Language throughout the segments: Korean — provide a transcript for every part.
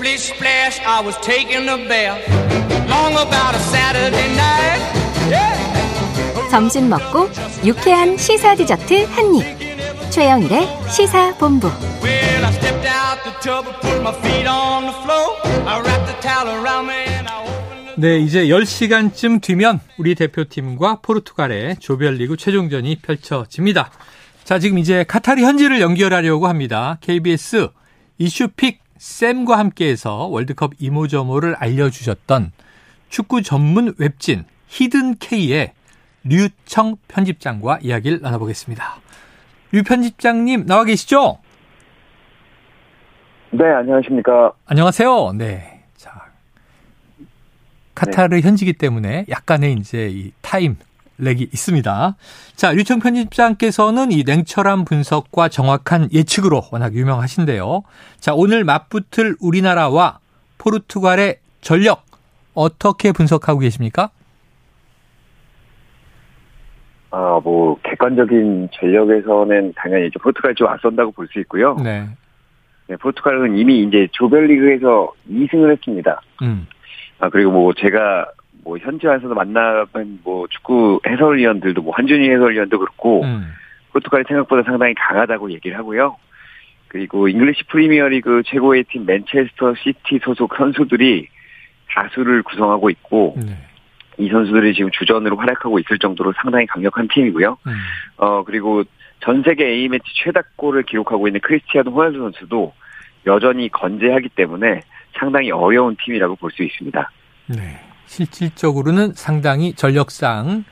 Splish splash, I was taking a bath. Long about a Saturday night. Yeah. 점심 먹고 유쾌한 시사 디저트 한 입. 최영일의 시사 본부. Well, I stepped out the tub and put my feet on the floor. I wrapped the towel around me and I opened the 네, 이제 10시간쯤 뒤면 우리 대표팀과 포르투갈의 조별리그 최종전이 펼쳐집니다. 자, 지금 이제 카타르 현지를 연결하려고 합니다. KBS 이슈픽 쌤과 함께해서 월드컵 이모저모를 알려주셨던 축구 전문 웹진 히든K의 류청 편집장과 이야기를 나눠보겠습니다. 류 편집장님 나와 계시죠? 네, 안녕하십니까. 안녕하세요. 네. 자. 카타르 현지이기 때문에 약간의 이제 이 time lag이 있습니다. 자, 류청 편집장께서는 이 냉철한 분석과 정확한 예측으로 워낙 유명하신데요. 자, 오늘 맞붙을 우리나라와 포르투갈의 전력 어떻게 분석하고 계십니까? 아, 뭐, 객관적인 전력에서는 당연히 좀 포르투갈이 좀 앞선다고 볼 수 있고요. 네. 네, 포르투갈은 이미 이제 조별리그에서 2승을 했습니다. 음. 아, 그리고 뭐 제가 뭐 현지 와서도 만나본 뭐 축구 해설위원들도 뭐 한준희 해설위원도 그렇고 음. 포르투갈이 생각보다 상당히 강하다고 얘기를 하고요. 그리고 잉글리시 프리미어리그 최고의 팀 맨체스터 시티 소속 선수들이 다수를 구성하고 있고 네. 이 선수들이 지금 주전으로 활약하고 있을 정도로 상당히 강력한 팀이고요. 음. 어, 그리고 전 세계 A매치 최다골을 기록하고 있는 크리스티아노 호날두 선수도 여전히 건재하기 때문에 상당히 어려운 팀이라고 볼 수 있습니다. 네. 실질적으로는 상당히 전력상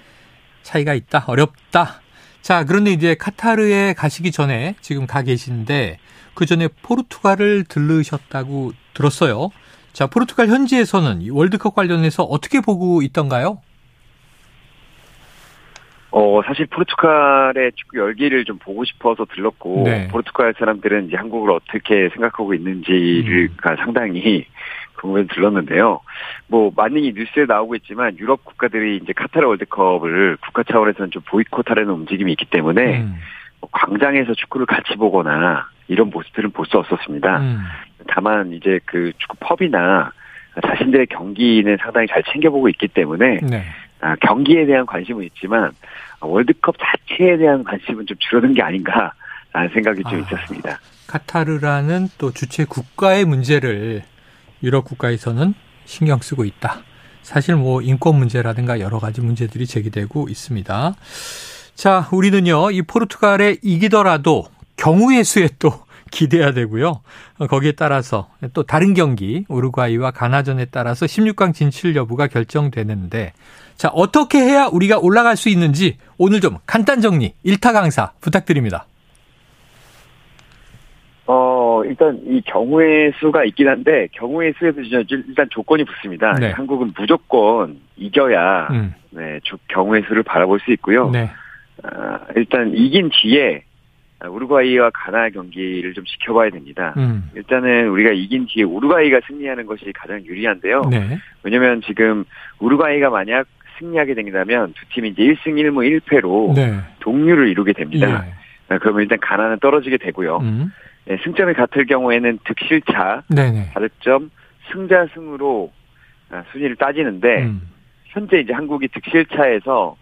차이가 있다. 어렵다. 자, 그런데 이제 카타르에 가시기 전에 지금 가 계신데 그 전에 포르투갈을 들르셨다고 들었어요. 자, 포르투갈 현지에서는 이 월드컵 관련해서 어떻게 보고 있던가요? 어, 사실 포르투갈의 축구 열기를 좀 보고 싶어서 들렀고, 네. 포르투갈 사람들은 이제 한국을 어떻게 생각하고 있는지가 상당히 궁금해서 들렀는데요. 뭐, 많이 뉴스에 나오고 있지만, 유럽 국가들이 이제 카타르 월드컵을 국가 차원에서는 좀 보이콧하려는 움직임이 있기 때문에, 음. 뭐 광장에서 축구를 같이 보거나, 이런 모습들은 볼 수 없었습니다. 음. 다만, 이제 그 축구 펍이나, 자신들의 경기는 상당히 잘 챙겨보고 있기 때문에, 네. 아, 경기에 대한 관심은 있지만 아, 월드컵 자체에 대한 관심은 좀 줄어든 게 아닌가라는 생각이 좀 아. 있었습니다. 카타르라는 또 주체 국가의 문제를 유럽 국가에서는 신경 쓰고 있다. 사실 뭐 인권 문제라든가 여러 가지 문제들이 제기되고 있습니다. 자, 우리는요, 이 포르투갈에 이기더라도 경우의 수에 또 기대해야 되고요. 어, 거기에 따라서 또 다른 경기, 우루과이와 가나전에 따라서 16강 진출 여부가 결정되는데, 자, 어떻게 해야 우리가 올라갈 수 있는지 오늘 좀 간단 정리, 일타 강사 부탁드립니다. 어, 일단 이 경우의 수가 있긴 한데 경우의 수에도 진짜 일단 조건이 붙습니다. 네. 한국은 무조건 이겨야 음, 네, 조- 경우의 수를 바라볼 수 있고요. 네. 아, 일단 이긴 뒤에 우루과이와 가나 경기를 좀 지켜봐야 됩니다. 음, 일단은 우리가 이긴 뒤에 우루과이가 승리하는 것이 가장 유리한데요. 네. 왜냐면 지금 우루과이가 만약 승리하게 된다면 두 팀이 이제 1승 1무 1패로 네. 동률을 이루게 됩니다. 예. 아, 그러면 일단 가나는 떨어지게 되고요. 음. 예, 승점이 같을 경우에는 득실차, 네네. 다득점, 승자승으로 아, 순위를 따지는데 음. 현재 이제 한국이 득실차에서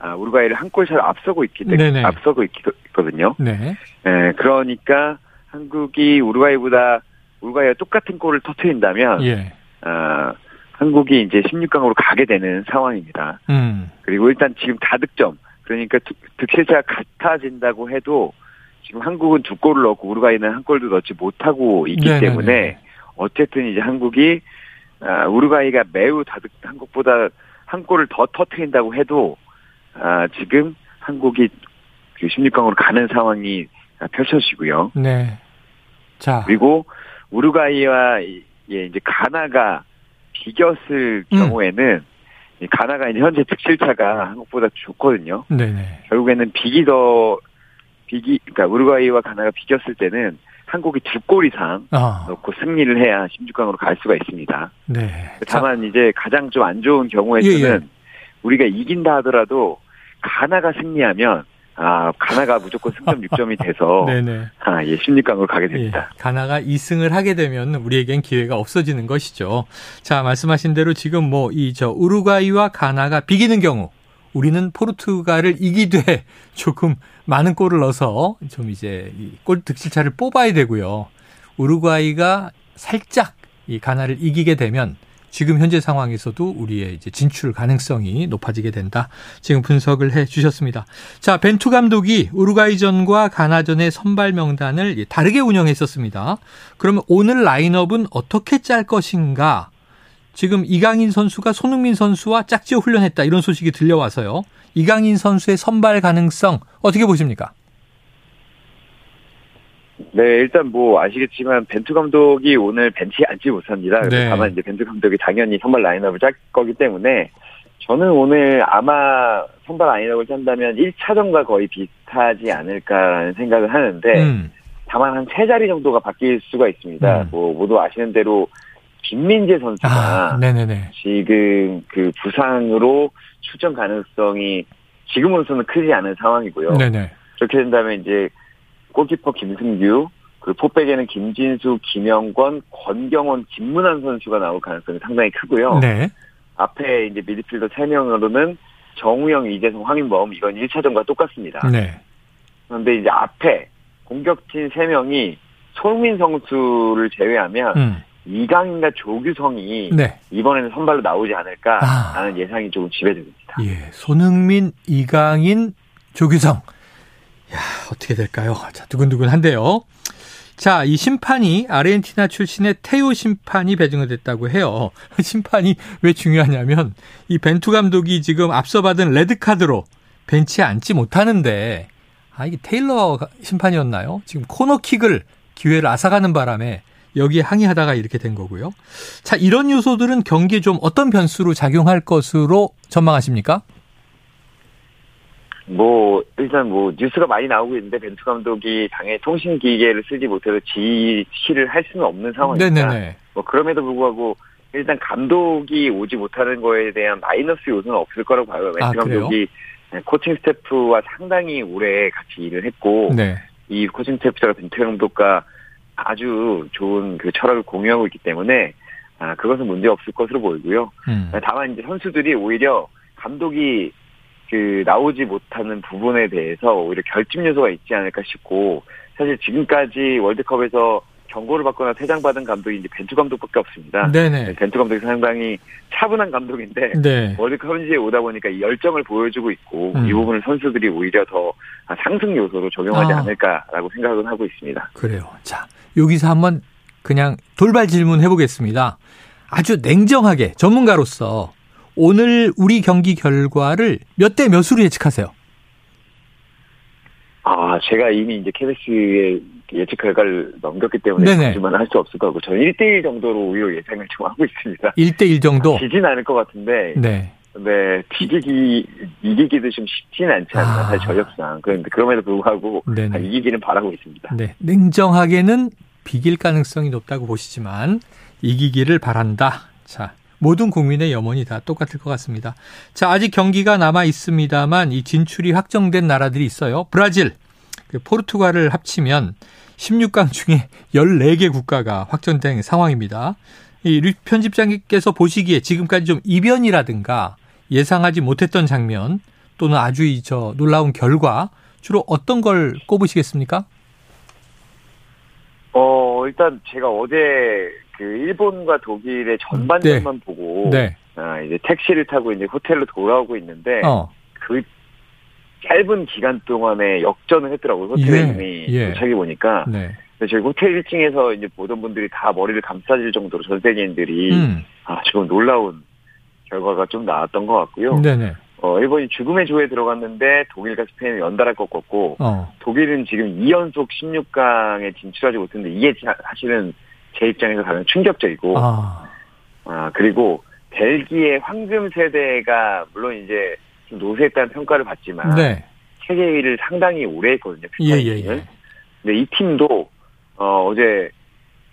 아, 우루과이를 한 골차로 앞서고 있기. 때문에 앞서고 있, 있거든요. 네. 예, 그러니까 한국이 우루과이보다 우루과이가 똑같은 골을 터트린다면 예. 아, 한국이 이제 16강으로 가게 되는 상황입니다. 음. 그리고 일단 지금 다득점 그러니까 득- 득실차가 같아진다고 해도 지금 한국은 두 골을 넣고 우루과이는 한 골도 넣지 못하고 있기 네네네. 때문에 어쨌든 이제 한국이 아, 우루과이가 매우 다득 한국보다 한 골을 더 터트린다고 해도 아, 지금 한국이 그 16강으로 가는 상황이 아, 펼쳐지고요. 네. 자. 그리고 우루과이와 이- 예, 이제 가나가 비겼을 음. 경우에는 이 가나가 이제 현재 득실차가 한국보다 좋거든요. 네네. 결국에는 비기 더 비기 그러니까 우루과이와 가나가 비겼을 때는 한국이 두 골 이상 아. 넣고 승리를 해야 16강으로 갈 수가 있습니다. 네. 자, 다만 이제 가장 좀 안 좋은 경우에서는 예, 예. 우리가 이긴다 하더라도 가나가 승리하면 아, 가나가 무조건 승점 6점이 돼서 네네. 아, 예, 16강으로 가게 됩니다. 예, 가나가 2승을 하게 되면 우리에겐 기회가 없어지는 것이죠. 자, 말씀하신 대로 지금 뭐 이 저 우루과이와 가나가 비기는 경우 우리는 포르투갈을 이기되 조금 많은 골을 넣어서 좀 이제 골 득실차를 뽑아야 되고요. 우루과이가 살짝 이 가나를 이기게 되면 지금 현재 상황에서도 우리의 이제 진출 가능성이 높아지게 된다. 지금 분석을 해 주셨습니다. 자, 벤투 감독이 우루과이전과 가나전의 선발 명단을 다르게 운영했었습니다. 그러면 오늘 라인업은 어떻게 짤 것인가? 지금 이강인 선수가 손흥민 선수와 짝지어 훈련했다 이런 소식이 들려와서요. 이강인 선수의 선발 가능성 어떻게 보십니까? 네, 일단 뭐 아시겠지만 벤투 감독이 오늘 벤치에 앉지 못합니다. 네. 다만 이제 벤투 감독이 당연히 선발 라인업을 짤 거기 때문에 저는 오늘 아마 선발 라인업을 짠다면 1차전과 거의 비슷하지 않을까라는 생각을 하는데 음, 다만 한 세 자리 정도가 바뀔 수가 있습니다. 음. 뭐 모두 아시는 대로 김민재 선수가 아. 지금 그 부상으로 출전 가능성이 지금으로서는 크지 않은 상황이고요. 네네. 그렇게 된다면 이제 골키퍼 김승규, 그 포백에는 김진수, 김영권, 권경원, 김문환 선수가 나올 가능성이 상당히 크고요. 네. 앞에 이제 미드필더 3명으로는 정우영, 이재성, 황인범 이건 1차전과 똑같습니다. 네. 그런데 이제 앞에 공격진 3명이 손흥민 선수를 제외하면 음, 이강인과 조규성이 네. 이번에는 선발로 나오지 않을까라는 아. 예상이 조금 지배됩니다. 예. 손흥민, 이강인, 조규성. 야, 어떻게 될까요? 자, 두근두근한데요. 자, 이 심판이 아르헨티나 출신의 테오 심판이 배정이 됐다고 해요. 심판이 왜 중요하냐면 이 벤투 감독이 지금 앞서 받은 레드 카드로 벤치에 앉지 못하는데 아, 이게 테일러 심판이었나요? 지금 코너킥을 기회를 앗아가는 바람에 여기에 항의하다가 이렇게 된 거고요. 자, 이런 요소들은 경기에 좀 어떤 변수로 작용할 것으로 전망하십니까? 뭐 일단 뭐 뉴스가 많이 나오고 있는데 벤투 감독이 당의 통신 기계를 쓰지 못해서 지시를 할 수는 없는 상황입니다. 네네네. 뭐 그럼에도 불구하고 일단 감독이 오지 못하는 거에 대한 마이너스 요소는 없을 거라고 봐요. 벤투 아? 감독이 코칭 스태프와 상당히 오래 같이 일을 했고 네. 이 코칭 스태프가 벤투 감독과 아주 좋은 그 철학을 공유하고 있기 때문에 아 그것은 문제 없을 것으로 보이고요. 음. 다만 이제 선수들이 오히려 감독이 그 나오지 못하는 부분에 대해서 오히려 결집 요소가 있지 않을까 싶고 사실 지금까지 월드컵에서 경고를 받거나 퇴장 받은 감독이 이제 벤투 감독밖에 없습니다. 네네. 벤투 감독이 상당히 차분한 감독인데 네. 월드컵 현지에 오다 보니까 이 열정을 보여주고 있고 음. 이 부분을 선수들이 오히려 더 상승 요소로 적용하지 아. 않을까라고 생각은 하고 있습니다. 그래요. 자, 여기서 한번 그냥 돌발 질문 해보겠습니다. 아주 냉정하게 전문가로서 오늘 우리 경기 결과를 몇 대 몇으로 예측하세요? 아, 제가 이미 이제 KBS의 예측 결과를 넘겼기 때문에 네네. 거짓말 할수 없을 거고 저는 1대1 정도로 오히려 예상을 좀 하고 있습니다. 1대1 정도? 지진 않을 것 같은데, 네. 네, 이기기, 이기기도 좀 쉽지는 않지 않나, 아. 사실 전력상. 그런데 그럼에도 불구하고 네네. 아, 이기기는 바라고 있습니다. 네. 냉정하게는 비길 가능성이 높다고 보시지만 이기기를 바란다. 자, 모든 국민의 염원이 다 똑같을 것 같습니다. 자, 아직 경기가 남아 있습니다만 이 진출이 확정된 나라들이 있어요. 브라질, 그 포르투갈을 합치면 16강 중에 14개 국가가 확정된 상황입니다. 이류 편집장님께서 보시기에 지금까지 좀 이변이라든가 예상하지 못했던 장면 또는 아주 이저 놀라운 결과 주로 어떤 걸 꼽으시겠습니까? 어, 일단 제가 어제 그 일본과 독일의 전반전만 보고, 네. 아, 이제 택시를 타고 이제 호텔로 돌아오고 있는데, 어. 그 짧은 기간 동안에 역전을 했더라고요. 호텔에 예, 이미 예. 도착해 보니까. 네. 저희 호텔 1층에서 이제 보던 분들이 다 머리를 감싸질 정도로 전 세계인들이 음. 아, 조금 놀라운 결과가 좀 나왔던 것 같고요. 네네. 어, 일본이 죽음의 조에 들어갔는데 독일과 스페인을 연달아 꺾었고 어. 독일은 지금 2연속 16강에 진출하지 못했는데 이게 자- 사실은 제 입장에서 가장 충격적이고 아. 아, 그리고 벨기에 황금 세대가 물론 이제 좀 노쇠했다는 평가를 받지만 네. 세계 1위를 상당히 오래 했거든요. 예, 예. 예. 근데 이 팀도 어, 어제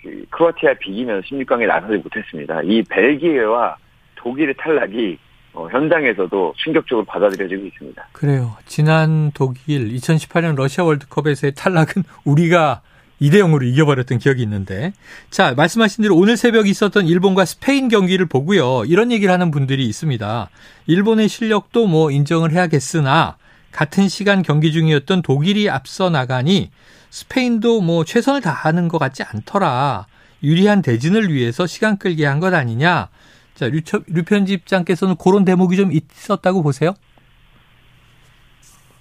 그 크로아티아 비기면 16강에 나서지 못했습니다. 이 벨기에와 독일의 탈락이 어, 현장에서도 충격적으로 받아들여지고 있습니다. 그래요. 지난 독일 2018년 러시아 월드컵에서의 탈락은 우리가 2대 0으로 이겨버렸던 기억이 있는데. 자, 말씀하신 대로 오늘 새벽 있었던 일본과 스페인 경기를 보고요. 이런 얘기를 하는 분들이 있습니다. 일본의 실력도 뭐 인정을 해야겠으나 같은 시간 경기 중이었던 독일이 앞서 나가니 스페인도 뭐 최선을 다하는 것 같지 않더라. 유리한 대진을 위해서 시간 끌게 한 것 아니냐. 자, 류, 류 편집장께서는 그런 대목이 좀 있었다고 보세요?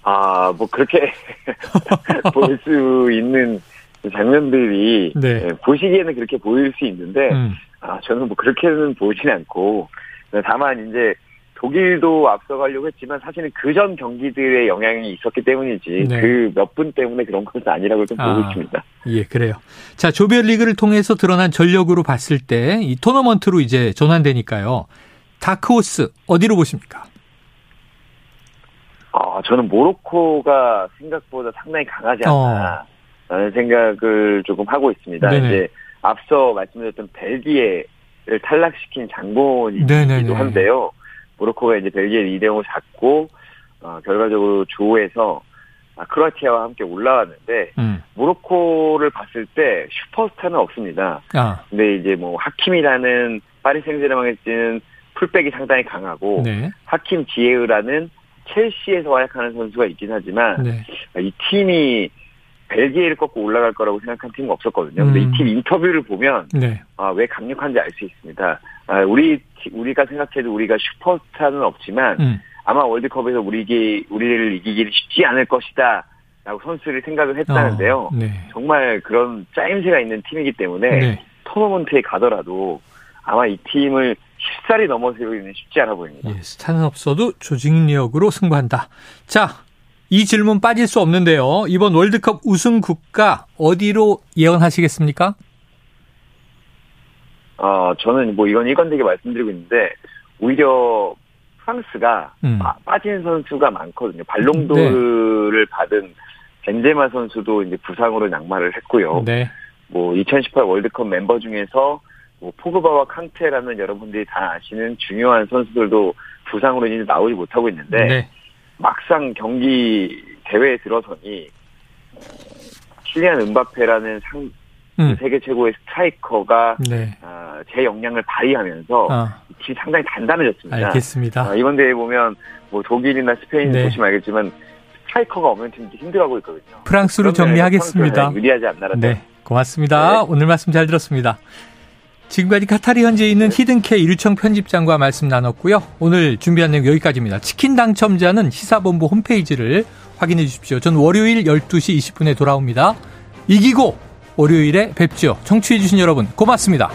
아, 뭐 그렇게 볼 수 있는 장면들이 네. 예, 보시기에는 그렇게 보일 수 있는데 음. 아, 저는 뭐 그렇게는 보진 않고 다만 이제 독일도 앞서가려고 했지만 사실은 그전 경기들의 영향이 있었기 때문이지 네. 그몇 분 때문에 그런 것은 아니라고 좀 보고 아. 있습니다. 예, 그래요. 자, 조별리그를 통해서 드러난 전력으로 봤을 때 이 토너먼트로 이제 전환되니까요. 다크호스 어디로 보십니까? 아, 저는 모로코가 생각보다 상당히 강하지 않나 라는 생각을 조금 하고 있습니다. 어. 네네. 이제 앞서 말씀드렸던 벨기에를 탈락시킨 장본이기도. 한데요. 모로코가 이제 벨기에 2대 0을 잡고 어, 결과적으로 조에서 아, 크로아티아와 함께 올라왔는데 음. 모로코를 봤을 때 슈퍼스타는 없습니다. 아, 근데 이제 뭐 하킴이라는 파리 생제르맹에 뛰는 풀백이 상당히 강하고 네. 하킴 지에우라는 첼시에서 활약하는 선수가 있긴 하지만 네. 이 팀이 벨기에를 꺾고 올라갈 거라고 생각한 팀은 없었거든요. 근데 음. 이팀 인터뷰를 보면 네. 아, 왜 강력한지 알 수 있습니다. 아, 우리 티- 우리가 생각해도 우리가 슈퍼스타는 없지만 음. 아마 월드컵에서 우리기 우리를 이기기는 쉽지 않을 것이다. 라고 선수들이 생각을 했다는데요. 어, 네. 정말 그런 짜임새가 있는 팀이기 때문에 네. 토너먼트에 가더라도 아마 이 팀을 쉽사리 넘어서기는 쉽지 않아 보입니다. 예, 스타는 없어도 조직력으로 승부한다. 자, 이 질문 빠질 수 없는데요. 이번 월드컵 우승 국가 어디로 예언하시겠습니까? 어, 저는 뭐 이건 일관되게 말씀드리고 있는데, 오히려 프랑스가 음. 빠- 빠진 선수가 많거든요. 발롱도르를 받은 벤제마 선수도 이제 부상으로 낙마를 했고요. 네. 뭐 2018 월드컵 멤버 중에서 뭐 포그바와 캉테라는 여러분들이 다 아시는 중요한 선수들도 부상으로 이제 나오지 못하고 있는데 네. 막상 경기 대회에 들어서니 어, 킬리안 은바페라는 상 음. 세계 최고의 스트라이커가 네. 아, 제 역량을 발휘하면서 아, 이 팀이 상당히 단단해졌습니다. 알겠습니다. 아, 이번 대회 보면 뭐 독일이나 스페인 네. 보시면 알겠지만 스트라이커가 없는 팀도 힘들어하고 있거든요. 프랑스로 정리하겠습니다. 유리하지 않나라는 네, 고맙습니다. 네. 오늘 말씀 잘 들었습니다. 지금까지 카타르 현지에 있는 히든케 이류청 편집장과 말씀 나눴고요. 오늘 준비한 내용 여기까지입니다. 치킨 당첨자는 시사본부 홈페이지를 확인해 주십시오. 전 월요일 12시 20분에 돌아옵니다. 이기고 월요일에 뵙죠. 청취해 주신 여러분 고맙습니다.